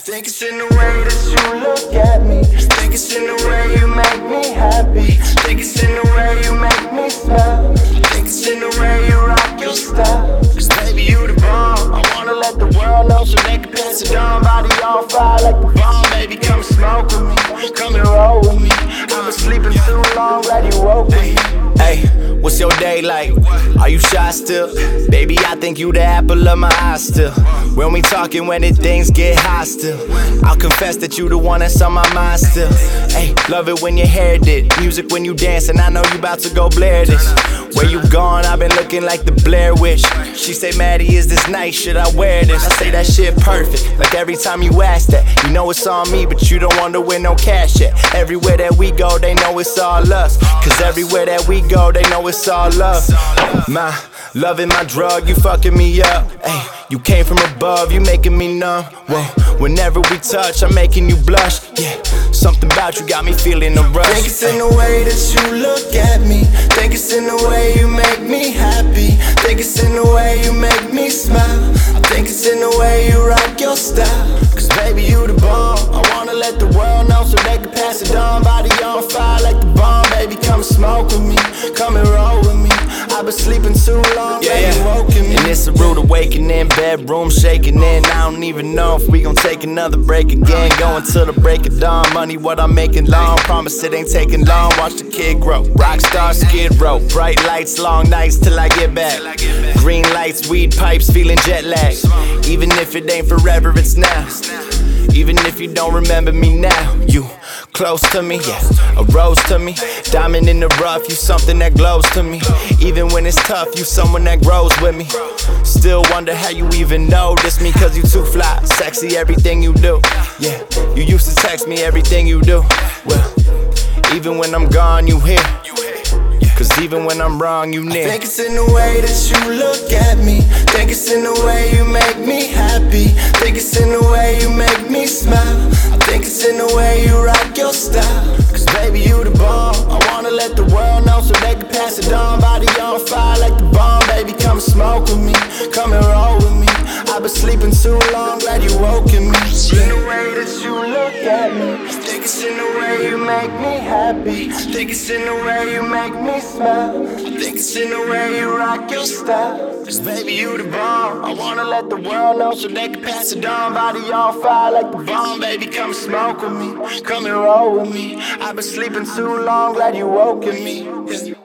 think it's in the way that you look at me. Think it's in the way you make me happy. Think it's in the way you make me smile. Think it's in the way you rock your style. Cause baby, you the bomb. I wanna let the world know so they can pass it on. Body on fire like the bomb. Baby, come smoke with me. Come and roll with me. I've been sleeping too long, glad you woke me. What's your day like? Are you shy still? Baby, I think you the apple of my eye still. When we talking, when the things get hostile, I'll confess that you the one that's on my mind still. Hey, love it when your hair did, music when you dance, and I know you about to go blare this. Looking like the Blair Witch. She say, Maddie, is this nice? Should I wear this? I say that shit perfect. Like every time you ask that, you know it's on me, but you don't want to win no cash yet. Everywhere that we go, they know it's all us. Cause everywhere that we go, they know it's all love. My loving my drug, you fucking me up. Hey, you came from above, you making me numb. Whoa, whenever we touch, I'm making you blush. Yeah, something about you got me feeling a rush. Think it's in the way that you look at me. It's in the way you make me happy. It's in the way you make me smile. I think it's in the way you rock your style. Cause baby, you the bomb. I wanna let the world know so they can pass it on. Body on fire like the bomb. Baby, come smoke with me. Come and roll been sleeping too long, Yeah, yeah. woken me. And it's a rude awakening, bedroom shaking in. I don't even know if we gon' take another break again. Going till the break of dawn. Money, what I'm making long. Promise it ain't taking long. Watch the kid grow. Rockstar skid row. Bright lights, long nights till I get back. Green lights, weed pipes, feeling jet lag. Even if it ain't forever, it's now. Even if you don't remember me now, you close to me, yeah. A rose to me, diamond in the rough, you something that glows to me. Even when it's tough, you someone that grows with me. Still wonder how you even notice me, cause you too fly, sexy, everything you do. Yeah, you used to text me everything you do. Well, even when I'm gone, you here. Cause even when I'm wrong, you near. Think it's in the way that you look at me. Think it's in the way you on. Body on fire like the bomb. Baby, come smoke with me. Come and roll with me. I've been sleeping too long, glad you woken me. In the way that you look at me. Think it's in the way you make me happy. Think it's in the way you make me smile. Think it's in the way you rock your style. Baby, you the bomb. I wanna let the world know so they can pass it on. Body on fire like the bomb. Baby, come smoke with me. Come and roll with me. I've been sleeping too long, glad you woken me.